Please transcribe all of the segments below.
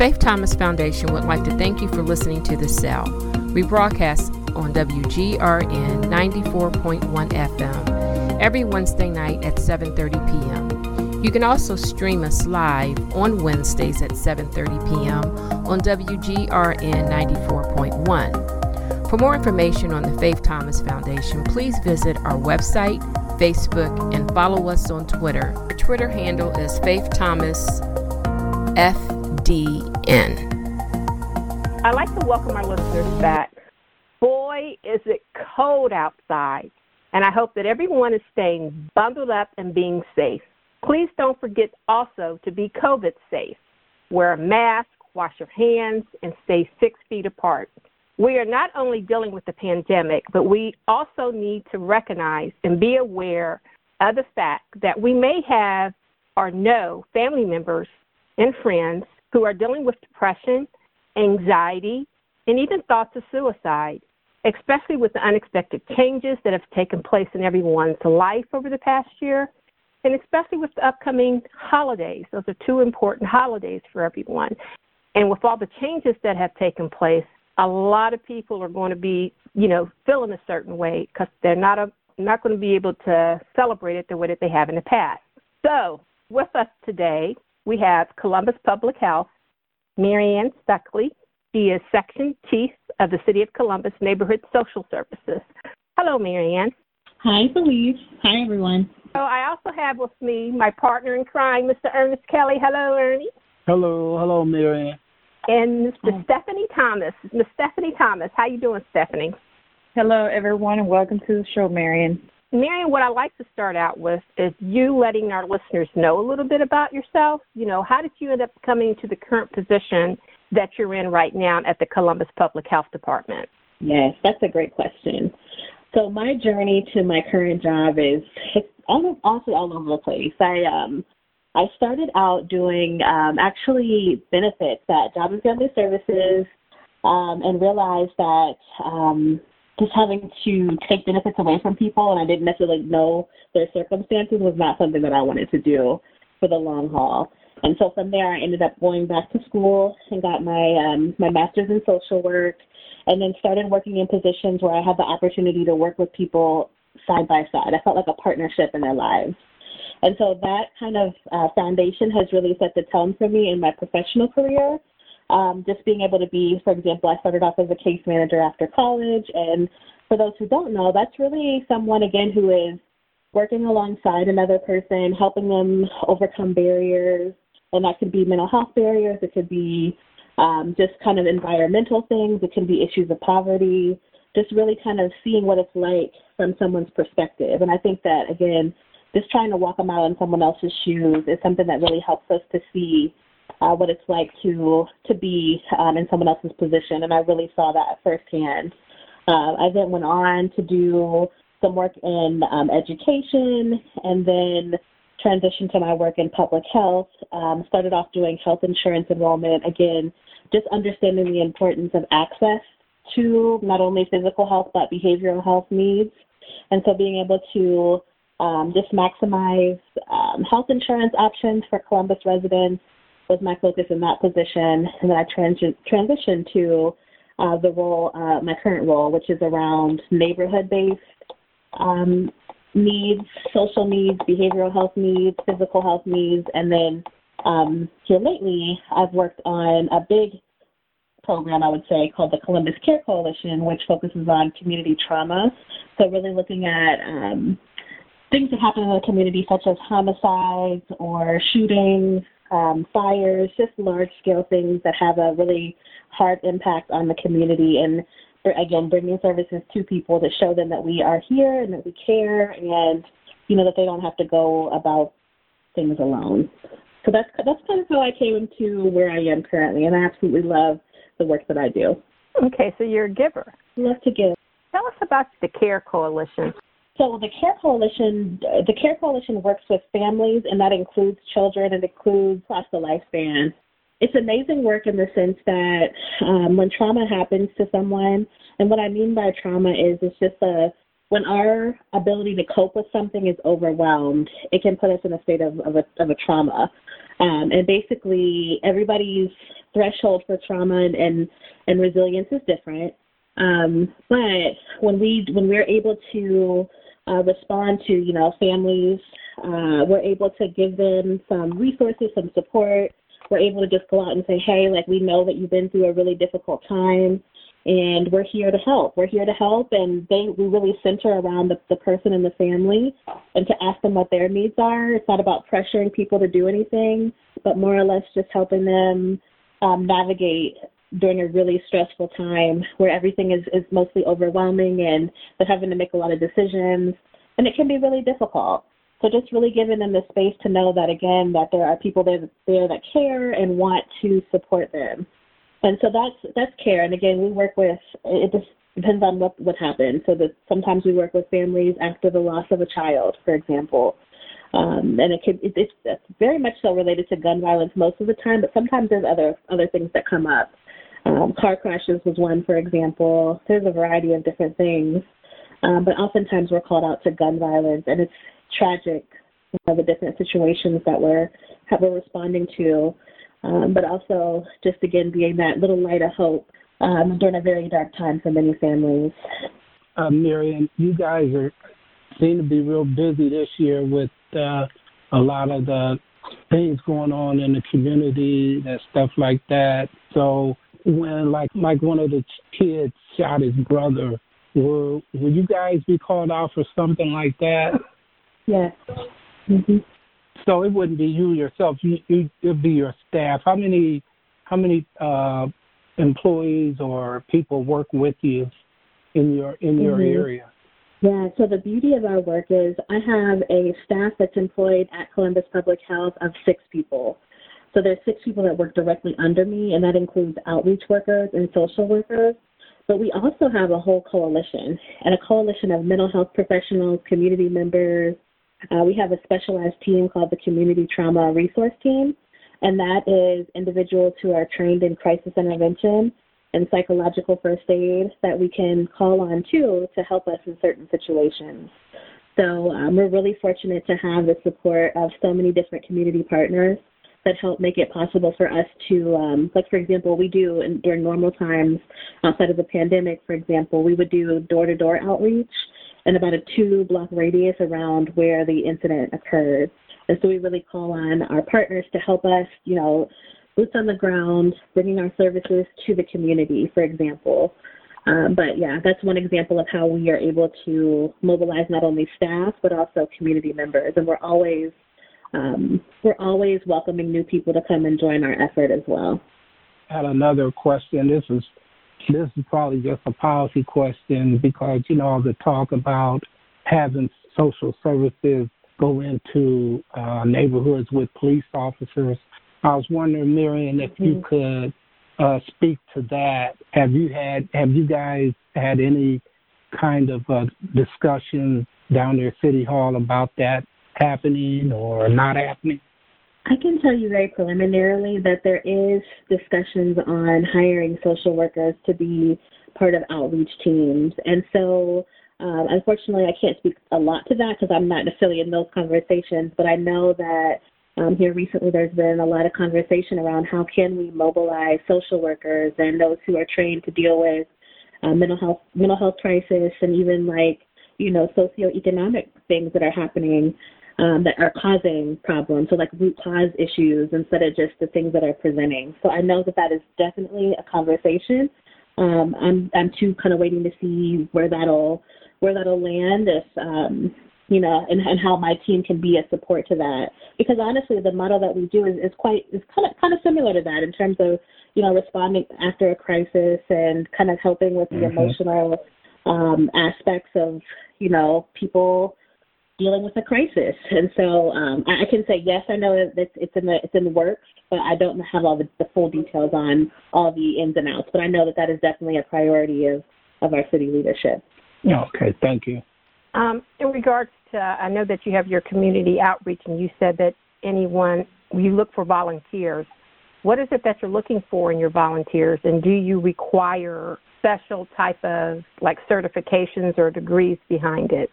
Faith Thomas Foundation would like to thank you for listening to The Cell. We broadcast on WGRN 94.1 FM every Wednesday night at 7:30 p.m. You can also stream us live on Wednesdays at 7:30 p.m. on WGRN 94.1. For more information on the Faith Thomas Foundation, please visit our website, Facebook, and follow us on Twitter. Our Twitter handle is Faith Thomas I'd like to welcome our listeners back. Boy, is it cold outside, and I hope that everyone is staying bundled up and being safe. Please don't forget also to be COVID safe. Wear a mask, wash your hands, and stay six feet apart. We are not only dealing with the pandemic, but we also need to recognize and be aware of the fact that we may have or know family members and friends who are dealing with depression, anxiety, and even thoughts of suicide, especially with the unexpected changes that have taken place in everyone's life over the past year, and especially with the upcoming holidays. Those are two important holidays for everyone. And with all the changes that have taken place, a lot of people are going to be, you know, feeling a certain way because they're not a, not going to be able to celebrate it the way that they have in the past. So, with us today, we have Columbus Public Health, Marianne Stuckey. She is Section Chief of the City of Columbus Neighborhood Social Services. Hello, Marianne. Hi, Believe. Hi, everyone. So I also have with me my partner in crime, Mr. Ernest Kelly. Hello, Ernie. Hello, hello, Marianne. And Mr. Stephanie Thomas. Miss Stephanie Thomas. How you doing, Stephanie? Hello, everyone, and welcome to the show, Marian. Marian, what I'd like to start out with is you letting our listeners know a little bit about yourself. You know, how did you end up coming to the current position that you're in right now at the Columbus Public Health Department? Yes, that's a great question. So my journey to my current job is it's all also all over the place. I um I started out doing um, actually benefits at Job and Family Services um, and realized that um, just having to take benefits away from people and I didn't necessarily know their circumstances was not something that I wanted to do for the long haul. And so from there, I ended up going back to school and got my um, my master's in social work, and then started working in positions where I had the opportunity to work with people side by side. I felt like a partnership in their lives. And so that kind of uh, foundation has really set the tone for me in my professional career. Um, just being able to be, for example, I started off as a case manager after college. And for those who don't know, that's really someone, again, who is working alongside another person, helping them overcome barriers. And that could be mental health barriers, it could be um, just kind of environmental things, it can be issues of poverty, just really kind of seeing what it's like from someone's perspective. And I think that, again, just trying to walk them out in someone else's shoes is something that really helps us to see uh, what it's like to to be um, in someone else's position, and I really saw that firsthand. Uh, I then went on to do some work in um, education, and then transitioned to my work in public health. Um, started off doing health insurance enrollment. Again, just understanding the importance of access to not only physical health but behavioral health needs, and so being able to um, just maximize um, health insurance options for Columbus residents was my focus in that position. And then I trans- transitioned to uh, the role, uh, my current role, which is around neighborhood based um, needs, social needs, behavioral health needs, physical health needs. And then um, here lately, I've worked on a big program, I would say, called the Columbus Care Coalition, which focuses on community trauma. So, really looking at um, things that happen in the community, such as homicides or shootings, um, fires, just large scale things that have a really hard impact on the community. And again, bringing services to people to show them that we are here and that we care, and you know that they don't have to go about things alone. So that's that's kind of how I came into where I am currently, and I absolutely love the work that I do. Okay, so you're a giver. I love to give. Tell us about the Care Coalition. So the Care Coalition, the Care Coalition works with families, and that includes children and includes across the lifespan. It's amazing work in the sense that um, when trauma happens to someone, and what I mean by trauma is it's just a when our ability to cope with something is overwhelmed, it can put us in a state of, of, a, of a trauma. Um, and basically, everybody's threshold for trauma and, and, and resilience is different. Um, but when we when we're able to uh, respond to you know families, uh, we're able to give them some resources, some support. We're able to just go out and say, hey, like we know that you've been through a really difficult time and we're here to help. We're here to help, and they we really center around the, the person and the family, and to ask them what their needs are. It's not about pressuring people to do anything, but more or less just helping them um, navigate during a really stressful time where everything is is mostly overwhelming and they're having to make a lot of decisions, and it can be really difficult. So just really giving them the space to know that again that there are people there there that care and want to support them and so that's that's care. And again, we work with it just depends on what what happened. So that sometimes we work with families after the loss of a child, for example. Um, and it could it, it's, it's very much so related to gun violence most of the time, but sometimes there's other other things that come up. Um, car crashes was one, for example. There's a variety of different things, um, but oftentimes we're called out to gun violence, and it's tragic, you know, the different situations that we're that we're responding to um, but also just again being that little light of hope um, during a very dark time for many families. Uh, Marian, you guys are seem to be real busy this year with uh, a lot of the things going on in the community and stuff like that. So when like like one of the kids shot his brother, will will you guys be called out for something like that? Yes. Mm-hmm. So it wouldn't be you yourself. You, you it'd be your staff. How many how many uh, employees or people work with you in your in your mm-hmm. area? Yeah, so the beauty of our work is I have a staff that's employed at Columbus Public Health of six people. So there's six people that work directly under me, and that includes outreach workers and social workers. But we also have a whole coalition, and a coalition of mental health professionals, community members, uh, we have a specialized team called the Community Trauma Resource Team, and that is individuals who are trained in crisis intervention and psychological first aid that we can call on too to help us in certain situations. So um, we're really fortunate to have the support of so many different community partners that help make it possible for us to, um, like for example, we do in, during normal times outside of the pandemic, for example, we would do door-to-door outreach and about a two block radius around where the incident occurred. And so we really call on our partners to help us, you know, boots on the ground, bringing our services to the community, for example. Um, but yeah, that's one example of how we are able to mobilize not only staff but also community members, and we're always um, we're always welcoming new people to come and join our effort as well. I had another question. This is this is probably just a policy question because, you know, all the talk about having social services go into uh, neighborhoods with police officers. I was wondering, Marian, if you mm-hmm. could uh, speak to that. Have you had, have you guys had any kind of uh, discussion down there at City Hall about that happening or not happening? I can tell you very preliminarily that there is discussions on hiring social workers to be part of outreach teams. And so, um, unfortunately, I can't speak a lot to that because I'm not necessarily in those conversations, but I know that um, here recently there's been a lot of conversation around how can we mobilize social workers and those who are trained to deal with uh, mental health mental health crisis and even like you know socioeconomic things that are happening um, that are causing problems, so like root cause issues instead of just the things that are presenting. So I know that that is definitely a conversation. Um, I'm I'm too kind of waiting to see where that'll where that'll land if um, you know and, and how my team can be a support to that because honestly the model that we do is, is quite is kind of kind of similar to that in terms of you know responding after a crisis and kind of helping with the mm-hmm. emotional um, aspects of you know people dealing with a crisis. And so um, I, I can say yes, I know that it's, it's in the it's in the works, but I don't have all the, the full details on all the ins and outs. But I know that that is definitely a priority of of our city leadership. Okay, thank you. Um, in regards to, I know that you have your community outreach, and you said that anyone you look for volunteers. What is it that you're looking for in your volunteers, and do you require special type of like certifications or degrees behind it?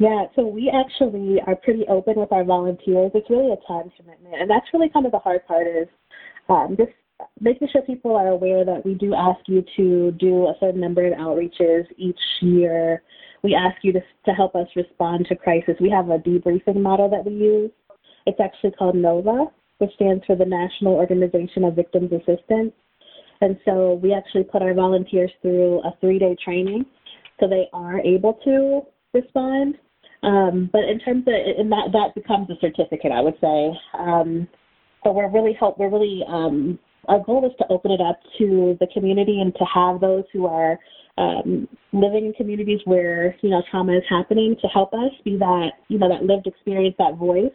Yeah, so we actually are pretty open with our volunteers. It's really a time commitment, and that's really kind of the hard part is um, just making sure people are aware that we do ask you to do a certain number of outreaches each year. We ask you to, to help us respond to crisis. We have a debriefing model that we use. It's actually called NOVA, which stands for the National Organization of Victims Assistance. And so we actually put our volunteers through a three day training so they are able to respond. Um, but in terms of, and that, that becomes a certificate, I would say. Um, so we're really help, we're really, um, our goal is to open it up to the community and to have those who are um, living in communities where, you know, trauma is happening to help us be that, you know, that lived experience, that voice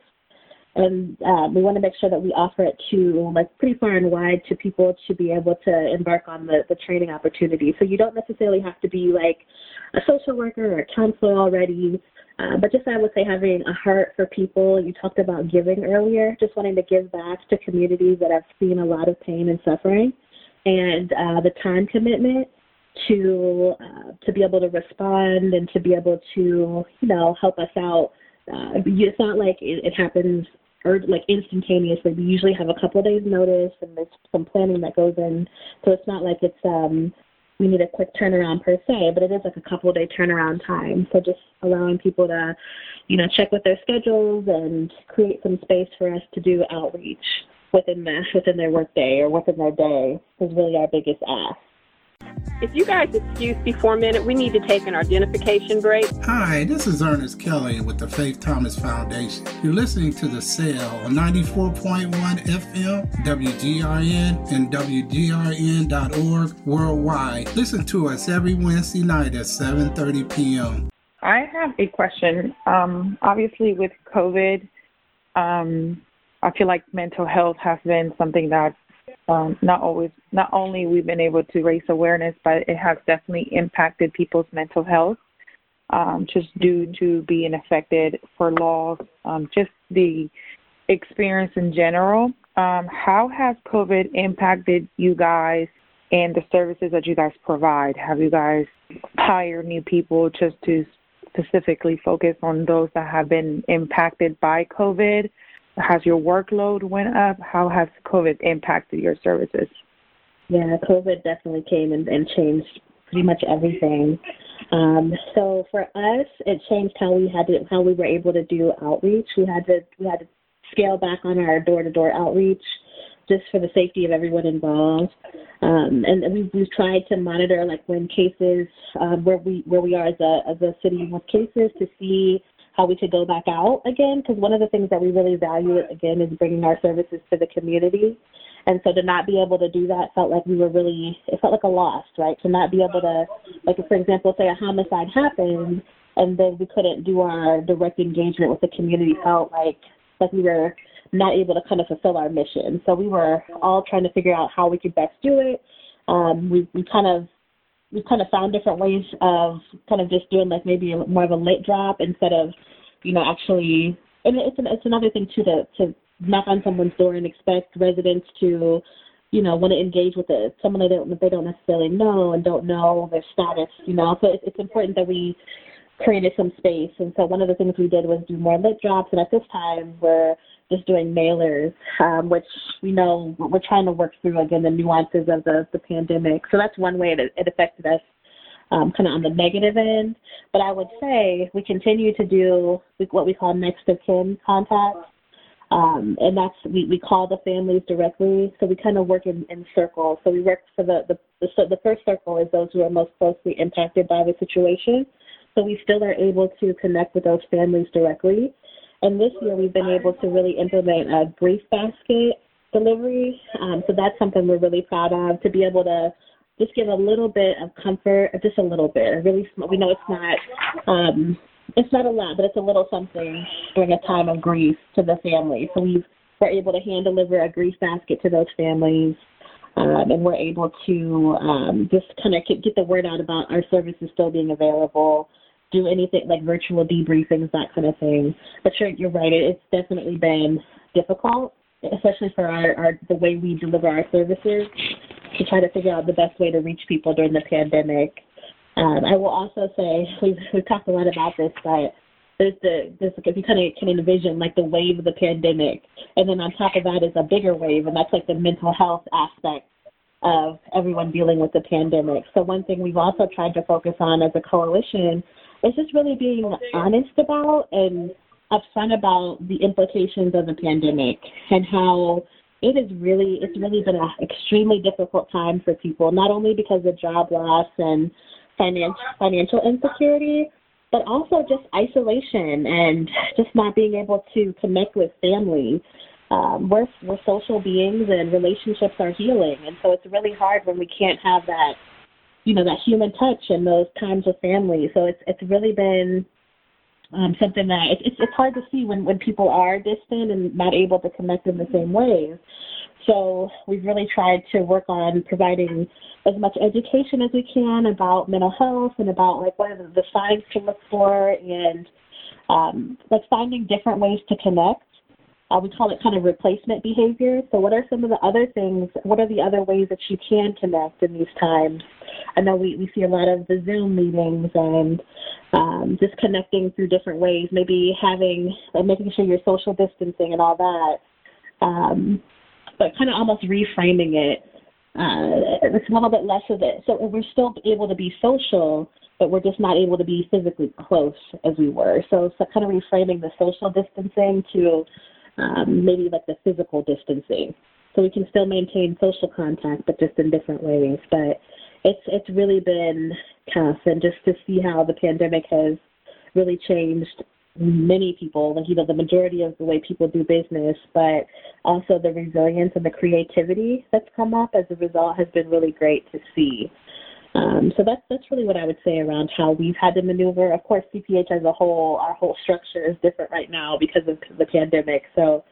and um, we want to make sure that we offer it to like pretty far and wide to people to be able to embark on the, the training opportunity. So you don't necessarily have to be like a social worker or a counselor already, uh, but just I would say having a heart for people. You talked about giving earlier, just wanting to give back to communities that have seen a lot of pain and suffering, and uh, the time commitment to uh, to be able to respond and to be able to you know help us out. Uh, it's not like it, it happens or like instantaneously. We usually have a couple of days notice and there's some planning that goes in. So it's not like it's um we need a quick turnaround per se, but it is like a couple of day turnaround time. So just allowing people to, you know, check with their schedules and create some space for us to do outreach within the within their workday or within their day is really our biggest ask. If you guys excuse me for a minute, we need to take an identification break. Hi, this is Ernest Kelly with the Faith Thomas Foundation. You're listening to The Cell on 94.1 FM, WGRN, and WGRN.org worldwide. Listen to us every Wednesday night at 7.30 p.m. I have a question. Um, obviously, with COVID, um, I feel like mental health has been something that um, not always not only we've been able to raise awareness, but it has definitely impacted people's mental health, um, just due to being affected for loss, um, just the experience in general. Um, how has COVID impacted you guys and the services that you guys provide? Have you guys hired new people just to specifically focus on those that have been impacted by COVID? Has your workload went up? How has COVID impacted your services? Yeah, COVID definitely came and, and changed pretty much everything. Um, so for us, it changed how we had to how we were able to do outreach. We had to we had to scale back on our door to door outreach just for the safety of everyone involved. Um, and we've, we've tried to monitor like when cases um, where we where we are as a as a city with cases to see how we could go back out again. Because one of the things that we really value again is bringing our services to the community. And so to not be able to do that felt like we were really, it felt like a loss, right? To not be able to, like, for example, say a homicide happened and then we couldn't do our direct engagement with the community felt like, like we were not able to kind of fulfill our mission. So we were all trying to figure out how we could best do it. Um, we, we kind of we kind of found different ways of kind of just doing like maybe more of a lit drop instead of, you know, actually. And it's an, it's another thing too to to knock on someone's door and expect residents to, you know, want to engage with it, someone they don't they don't necessarily know and don't know their status, you know. So it's, it's important that we created some space. And so one of the things we did was do more lit drops. And at this time, we're just doing mailers, um, which we know we're trying to work through again the nuances of the the pandemic. So that's one way it, it affected us, um, kind of on the negative end. But I would say we continue to do what we call next of kin contacts. Um, and that's we, we call the families directly, so we kind of work in, in circles. So we work for the the, the the first circle is those who are most closely impacted by the situation. So we still are able to connect with those families directly. And this year we've been able to really implement a grief basket delivery. Um, so that's something we're really proud of to be able to just give a little bit of comfort, just a little bit. Really, we know it's not, um, it's not a lot, but it's a little something during a time of grief to the family. So we we're able to hand deliver a grief basket to those families. Um, and we're able to um, just kind of get the word out about our services still being available do anything like virtual debriefings, that kind of thing. But sure, you're right. It's definitely been difficult, especially for our, our the way we deliver our services, to try to figure out the best way to reach people during the pandemic. Um, I will also say we've we've talked a lot about this, but there's the there's if you kind of can envision like the wave of the pandemic, and then on top of that is a bigger wave, and that's like the mental health aspect of everyone dealing with the pandemic. So one thing we've also tried to focus on as a coalition is just really being honest about and upfront about the implications of the pandemic and how it is really it's really been an extremely difficult time for people, not only because of job loss and financial financial insecurity, but also just isolation and just not being able to connect with family. Um, we're we're social beings and relationships are healing, and so it's really hard when we can't have that, you know, that human touch in those times with family. So it's it's really been um, something that it's it's hard to see when when people are distant and not able to connect in the same ways. So we've really tried to work on providing as much education as we can about mental health and about like what are the signs to look for and um, like finding different ways to connect. Uh, we call it kind of replacement behavior. So, what are some of the other things? What are the other ways that you can connect in these times? I know we, we see a lot of the Zoom meetings and um, just connecting through different ways, maybe having, uh, making sure you're social distancing and all that. Um, but kind of almost reframing it. Uh, it's a little bit less of it. So we're still able to be social, but we're just not able to be physically close as we were. So, so kind of reframing the social distancing to um, maybe like the physical distancing. So we can still maintain social contact, but just in different ways. But it's it's really been tough, and just to see how the pandemic has really changed many people, like you know, the majority of the way people do business, but also the resilience and the creativity that's come up as a result has been really great to see. Um, so that's that's really what I would say around how we've had to maneuver. Of course, CPH as a whole, our whole structure is different right now because of the pandemic. So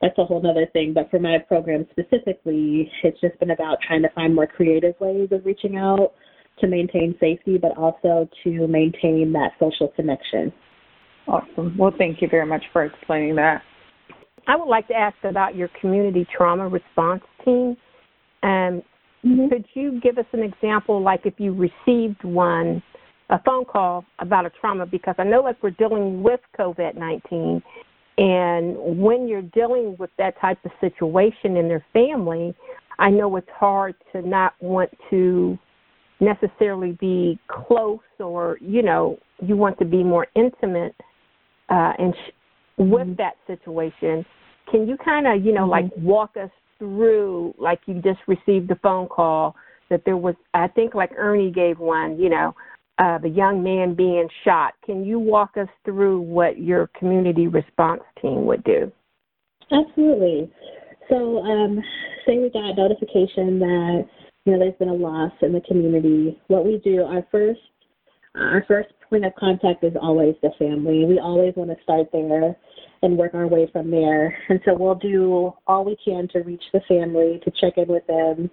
that's a whole other thing. But for my program specifically, it's just been about trying to find more creative ways of reaching out to maintain safety, but also to maintain that social connection. Awesome. Well, thank you very much for explaining that. I would like to ask about your community trauma response team. Um, mm-hmm. Could you give us an example, like if you received one, a phone call about a trauma? Because I know, like, we're dealing with COVID 19, and when you're dealing with that type of situation in their family, I know it's hard to not want to necessarily be close or, you know, you want to be more intimate uh, and sh- with mm-hmm. that situation. Can you kind of, you know, mm-hmm. like walk us through, like you just received a phone call that there was, I think, like Ernie gave one, you know, uh, the young man being shot. Can you walk us through what your community response team would do? Absolutely. So, um, say we got notification that you know there's been a loss in the community. What we do, our first our first point of contact is always the family. We always want to start there and work our way from there. And so we'll do all we can to reach the family, to check in with them,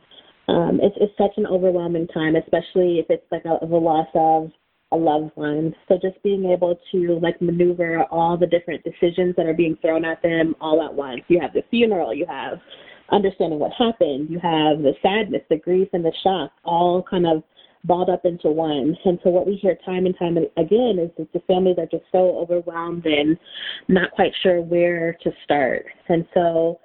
um, it's, it's such an overwhelming time, especially if it's like a, the loss of a loved one. So just being able to like maneuver all the different decisions that are being thrown at them all at once. You have the funeral, you have understanding what happened, you have the sadness, the grief, and the shock, all kind of balled up into one. And so what we hear time and time again is that the families are just so overwhelmed and not quite sure where to start. And so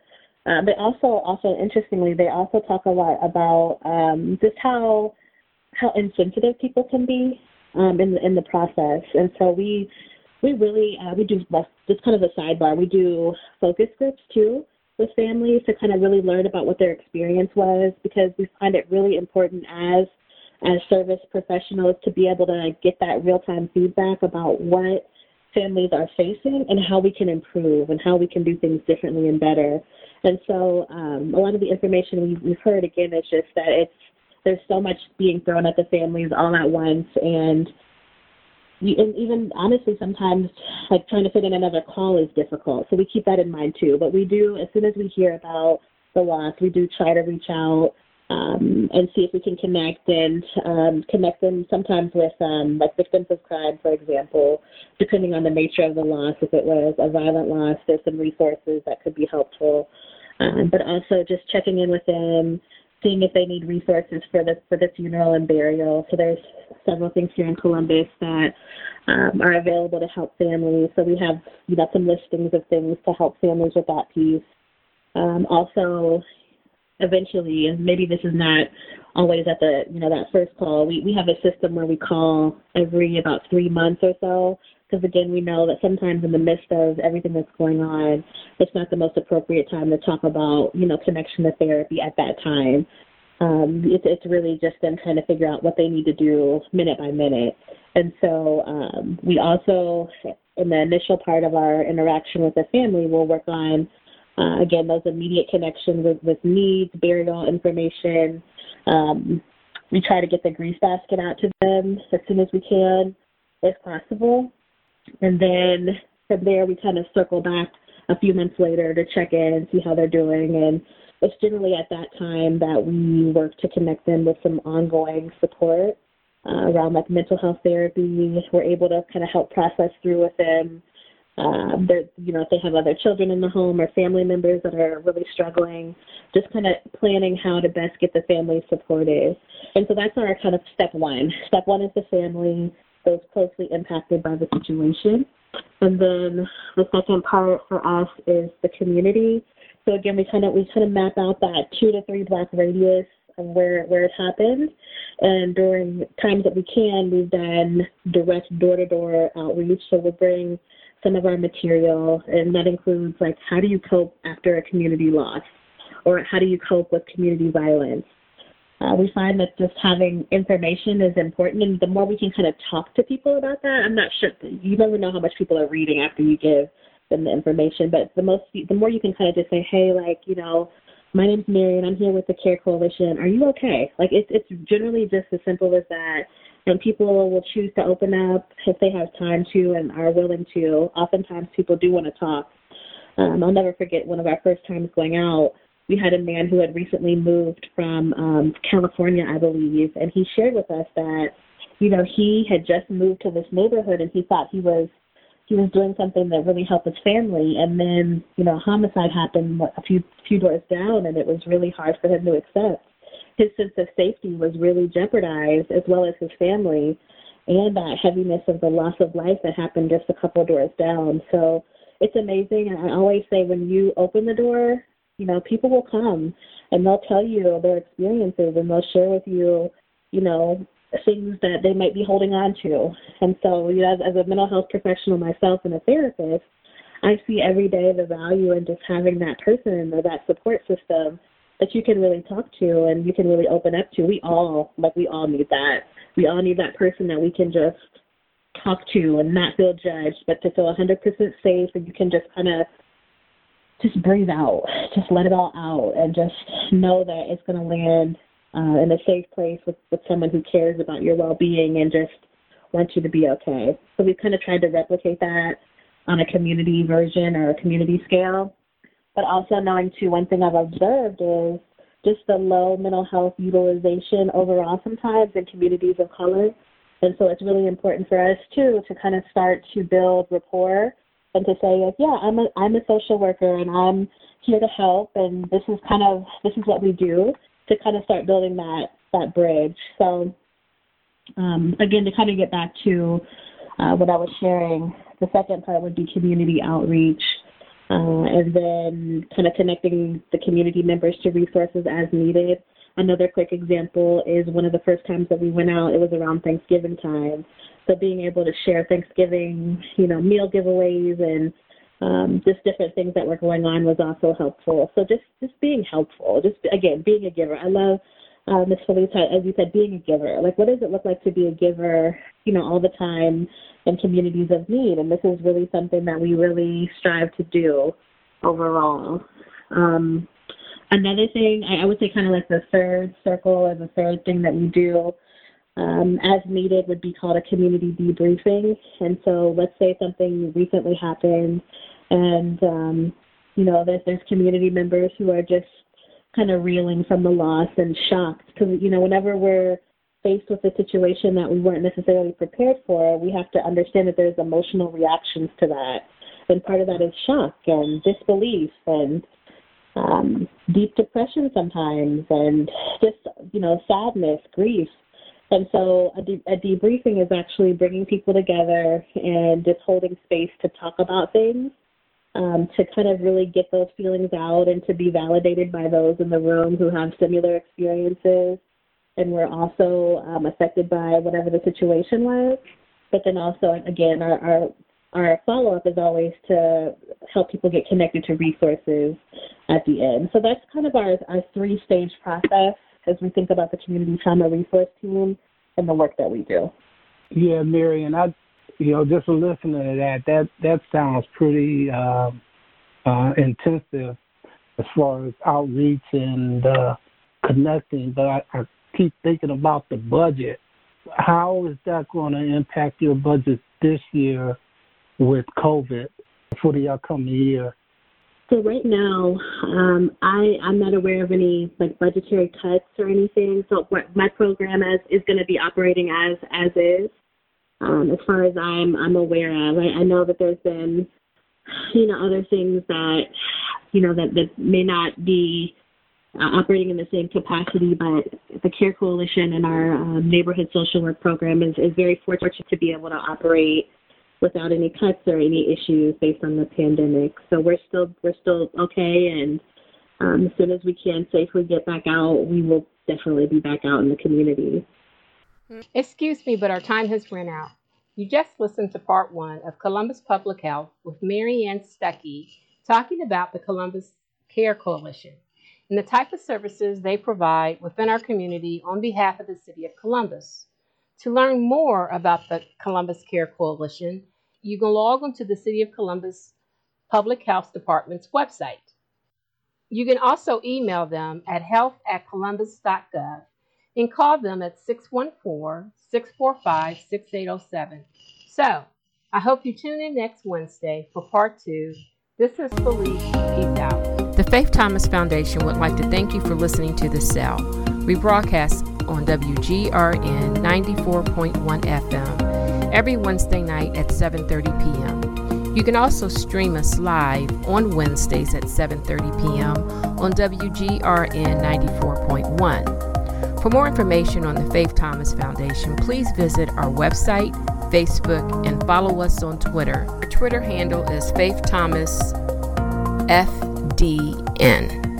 uh, they also, also interestingly, they also talk a lot about um, just how how insensitive people can be um, in in the process, and so we we really uh, we do just kind of a sidebar. We do focus groups too with families to kind of really learn about what their experience was because we find it really important as as service professionals to be able to get that real time feedback about what families are facing and how we can improve and how we can do things differently and better. And so um, a lot of the information we've, we've heard again is just that it's there's so much being thrown at the families all at once, and, we, and even honestly sometimes like trying to fit in another call is difficult. So we keep that in mind too. But we do as soon as we hear about the loss, we do try to reach out um, and see if we can connect and um, connect them sometimes with um, like victims of crime, for example, depending on the nature of the loss. If it was a violent loss, there's some resources that could be helpful um, but also just checking in with them, seeing if they need resources for the for the funeral and burial. So there's several things here in Columbus that um, are available to help families. So we have you know some listings of things to help families with that piece. Um, also, eventually, and maybe this is not always at the you know that first call. We we have a system where we call every about three months or so because again we know that sometimes in the midst of everything that's going on, it's not the most appropriate time to talk about you know connection to therapy at that time. Um, it's it's really just them trying to figure out what they need to do minute by minute. And so um, we also, in the initial part of our interaction with the family, we'll work on uh, again those immediate connections with, with needs, burial information. Um, we try to get the grief basket out to them as soon as we can, if possible. And then from there, we kind of circle back a few months later to check in and see how they're doing. And it's generally at that time that we work to connect them with some ongoing support uh, around like mental health therapy. We're able to kind of help process through with them. Um, they're, you know, if they have other children in the home or family members that are really struggling, just kind of planning how to best get the family supported. And so that's our kind of step one. Step one is the family, those closely impacted by the situation. And then the second part for us is the community. So again, we kind of we kind of map out that two to three block radius of where where it happened, and during times that we can, we've done direct door to door outreach. So we'll bring some of our material, and that includes like how do you cope after a community loss, or how do you cope with community violence. Uh, we find that just having information is important, and the more we can kind of talk to people about that, I'm not sure you never know how much people are reading after you give them the information, but the most the more you can kind of just say, hey, like you know, my name's Mary, and I'm here with the Care Coalition. Are you okay? Like it's it's generally just as simple as that. And people will choose to open up if they have time to and are willing to. Oftentimes, people do want to talk. Um, I'll never forget one of our first times going out. We had a man who had recently moved from um, California, I believe, and he shared with us that, you know, he had just moved to this neighborhood and he thought he was he was doing something that really helped his family and then you know a homicide happened a few few doors down and it was really hard for him to accept his sense of safety was really jeopardized as well as his family and that heaviness of the loss of life that happened just a couple doors down so it's amazing and i always say when you open the door you know people will come and they'll tell you their experiences and they'll share with you you know things that they might be holding on to. And so, you know, as, as a mental health professional myself and a therapist, I see every day the value in just having that person or that support system that you can really talk to and you can really open up to. We all, like, we all need that. We all need that person that we can just talk to and not feel judged, but to feel 100% safe and you can just kind of just breathe out, just let it all out and just know that it's going to land uh, in a safe place with, with someone who cares about your well being and just wants you to be okay. So we've kind of tried to replicate that on a community version or a community scale. But also knowing too, one thing I've observed is just the low mental health utilization overall sometimes in communities of color. And so it's really important for us too to kind of start to build rapport and to say like, yeah, I'm a I'm a social worker and I'm here to help and this is kind of this is what we do to kind of start building that that bridge. So um, again, to kind of get back to uh, what I was sharing, the second part would be community outreach, uh, and then kind of connecting the community members to resources as needed. Another quick example is one of the first times that we went out, it was around Thanksgiving time. So being able to share Thanksgiving, you know, meal giveaways and um, just different things that were going on was also helpful. So just just being helpful, just again being a giver. I love uh, Ms. Felisa, as you said, being a giver. Like, what does it look like to be a giver? You know, all the time in communities of need, and this is really something that we really strive to do overall. Um, another thing, I, I would say, kind of like the third circle or the third thing that we do um, as needed would be called a community debriefing. And so, let's say something recently happened and um, you know there's there's community members who are just kind of reeling from the loss and shocked. Because you know whenever we're faced with a situation that we weren't necessarily prepared for, we have to understand that there's emotional reactions to that, and part of that is shock and disbelief and um, deep depression sometimes, and just you know sadness, grief. And so a, de- a debriefing is actually bringing people together and just holding space to talk about things, um, to kind of really get those feelings out and to be validated by those in the room who have similar experiences and were also um, affected by whatever the situation was. But then also, again, our, our our follow up is always to help people get connected to resources at the end. So that's kind of our, our three stage process as we think about the community trauma resource team and the work that we do. Yeah, Marian, I you know, just listening to that, that that sounds pretty uh, uh, intensive as far as outreach and uh, connecting. But I, I keep thinking about the budget. How is that going to impact your budget this year with COVID for the upcoming year? So right now, um, I I'm not aware of any like budgetary cuts or anything. So what my program is is going to be operating as as is, um, as far as I'm I'm aware of. I, I know that there's been, you know, other things that, you know, that that may not be uh, operating in the same capacity, but the Care Coalition and our um, neighborhood social work program is is very fortunate to be able to operate without any cuts or any issues based on the pandemic. So we're still we're still okay, and um, as soon as we can safely get back out, we will definitely be back out in the community. Excuse me, but our time has run out. You just listened to part one of Columbus Public Health with Mary Ann Stuckey talking about the Columbus Care Coalition and the type of services they provide within our community on behalf of the City of Columbus. To learn more about the Columbus Care Coalition, you can log on to the City of Columbus Public Health Department's website. You can also email them at health at columbus.gov and call them at 614 645 6807. So, I hope you tune in next Wednesday for part two. This is Felice. Peace out. The Faith Thomas Foundation would like to thank you for listening to The Cell. We broadcast on WGRN 94.1 FM every Wednesday night at 7:30 p.m. You can also stream us live on Wednesdays at 7:30 p.m. on WGRN 94.1. For more information on the Faith Thomas Foundation, please visit our website, Facebook, and follow us on Twitter. Our Twitter handle is Faith Thomas FDN.